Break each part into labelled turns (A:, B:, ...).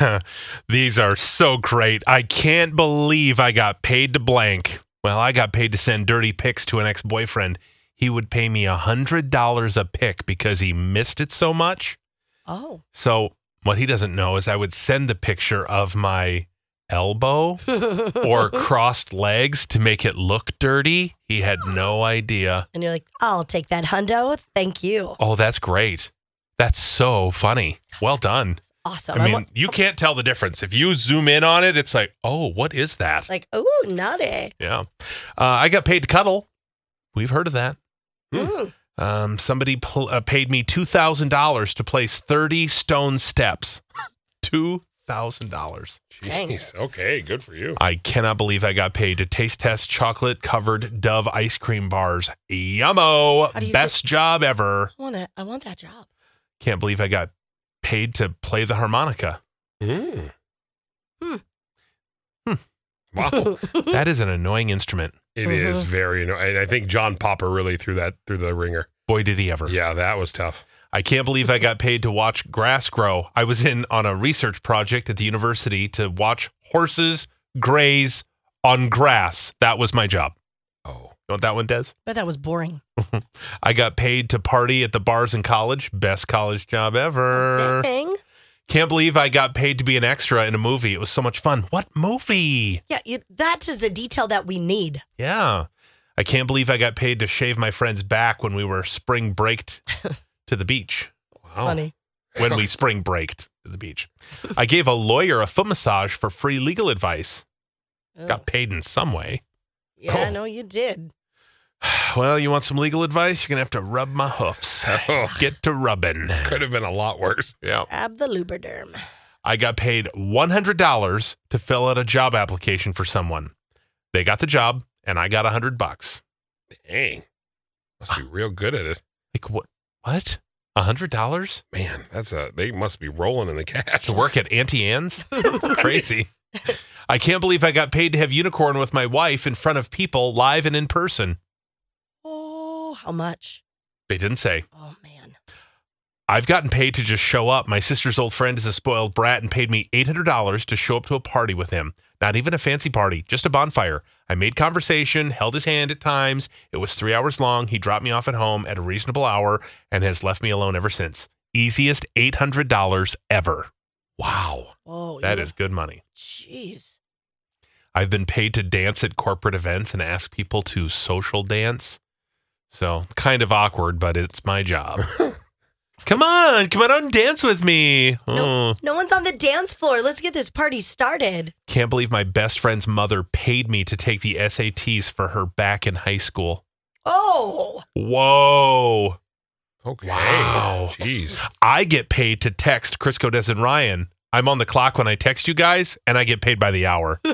A: These are so great. I can't believe I got paid to blank. Well, I got paid to send dirty pics to an ex boyfriend. He would pay me a $100 a pic because he missed it so much.
B: Oh.
A: So, what he doesn't know is I would send the picture of my elbow or crossed legs to make it look dirty. He had no idea.
B: And you're like, I'll take that hundo. Thank you.
A: Oh, that's great. That's so funny. Well done.
B: Awesome.
A: I mean,
B: wa-
A: you can't tell the difference. If you zoom in on it, it's like, oh, what is that?
B: like, oh, naughty.
A: Yeah. Uh, I got paid to cuddle. We've heard of that.
B: Mm.
A: Um, somebody pl- uh, paid me $2,000 to place 30 stone steps. $2,000.
B: Dang.
C: Jeez. Okay, good for you.
A: I cannot believe I got paid to taste test chocolate covered Dove ice cream bars. Yummo.
B: How do you
A: Best job ever.
B: I want to. I want that job.
A: Can't believe I got paid to play the harmonica.
C: Mm.
B: Hmm.
A: Hmm.
C: Wow.
A: That is an annoying instrument.
C: It is
B: Mhm.
C: very annoying. I think John Popper really threw that through the wringer.
A: Boy, did he ever.
C: Yeah, that was tough.
A: I can't believe I got paid to watch grass grow. I was in on a research project at the university to watch horses graze on grass. That was my job.
C: Oh.
A: You want that one, Des?
B: But that was boring.
A: I got paid to party at the bars in college. Best college job ever.
B: Oh, dang.
A: Can't believe I got paid to be an extra in a movie. It was so much fun. What movie?
B: Yeah, you, that is a detail that we need.
A: Yeah. I can't believe I got paid to shave my friend's back when we were spring braked to the beach.
C: Wow.
B: Funny.
A: When we spring braked to the beach. I gave a lawyer a foot massage for free legal advice.
B: Ugh.
A: Got paid in some way.
B: Yeah,
C: Oh.
B: no, you did.
A: Well, you want some legal advice? You're going to have to rub my hoofs. Oh, get to rubbing.
C: Could have been a lot worse.
A: Yeah.
B: Ab the lubriderm.
A: I got paid $100 to fill out a job application for someone. They got the job and I got a 100 bucks.
C: Dang. Must be ah. real good at it.
A: Like what? What? A hundred dollars
C: Man, that's a they must be rolling in the cash.
A: to work at Auntie Anne's? Crazy. I can't believe I got paid to have unicorn with my wife in front of people live and in person.
B: Oh, how much?
A: They didn't say.
B: Oh man.
A: I've gotten paid to just show up. My sister's old friend is a spoiled brat and paid me $800 to show up to a party with him. Not even a fancy party, just a bonfire. I made conversation, held his hand at times. It was three hours long. He dropped me off at home at a reasonable hour and has left me alone ever since. Easiest $800 ever. Wow.
B: Oh,
A: That
B: yeah.
A: is good money.
B: Jeez.
A: I've been paid to dance at corporate events and ask people to social dance. So kind of awkward, but it's my job. come on, come on out and dance with me.
B: No.
A: Oh,
B: No one's on the dance floor. Let's get this party started.
A: can't believe my best friend's mother paid me to take the SATs for her back in high school.
B: Oh,
A: Whoa.
C: Okay.
A: Wow.
C: Jeez.
A: I get paid to text Crisco Des and Ryan. I'm on the clock when I text you guys, and I get paid by the hour.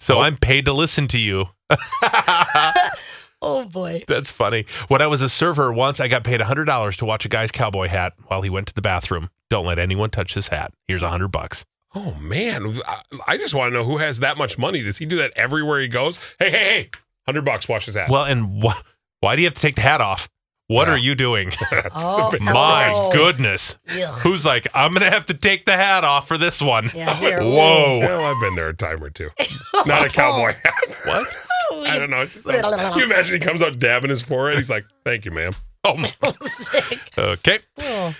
A: So oh. I'm paid to listen to you.
B: oh boy.
A: That's funny. When I was a server once, I got paid $100 to watch a guy's cowboy hat while he went to the bathroom. Don't let anyone touch this hat. Here's a 100 bucks.
C: Oh man. I, I just want to know who has that much money. Does he do that everywhere he goes? Hey, hey, hey. Hundred bucks, wash his hat.
A: Well, and wh- why do you have to take the hat off? What
C: Yeah.
A: are you doing?
B: Oh,
A: My
B: Oh.
A: goodness.
B: Ugh.
A: Who's like, I'm going to have to take the hat off for this one?
B: Yeah, here.
A: Whoa.
C: Well, I've been there a time or two. Not a oh. cowboy hat.
A: What?
B: Oh,
C: I don't know. It's just like- you imagine he comes out dabbing his forehead. He's like, "Thank you, ma'am."
A: Oh, my-
B: Sick.
A: okay.
B: Oh.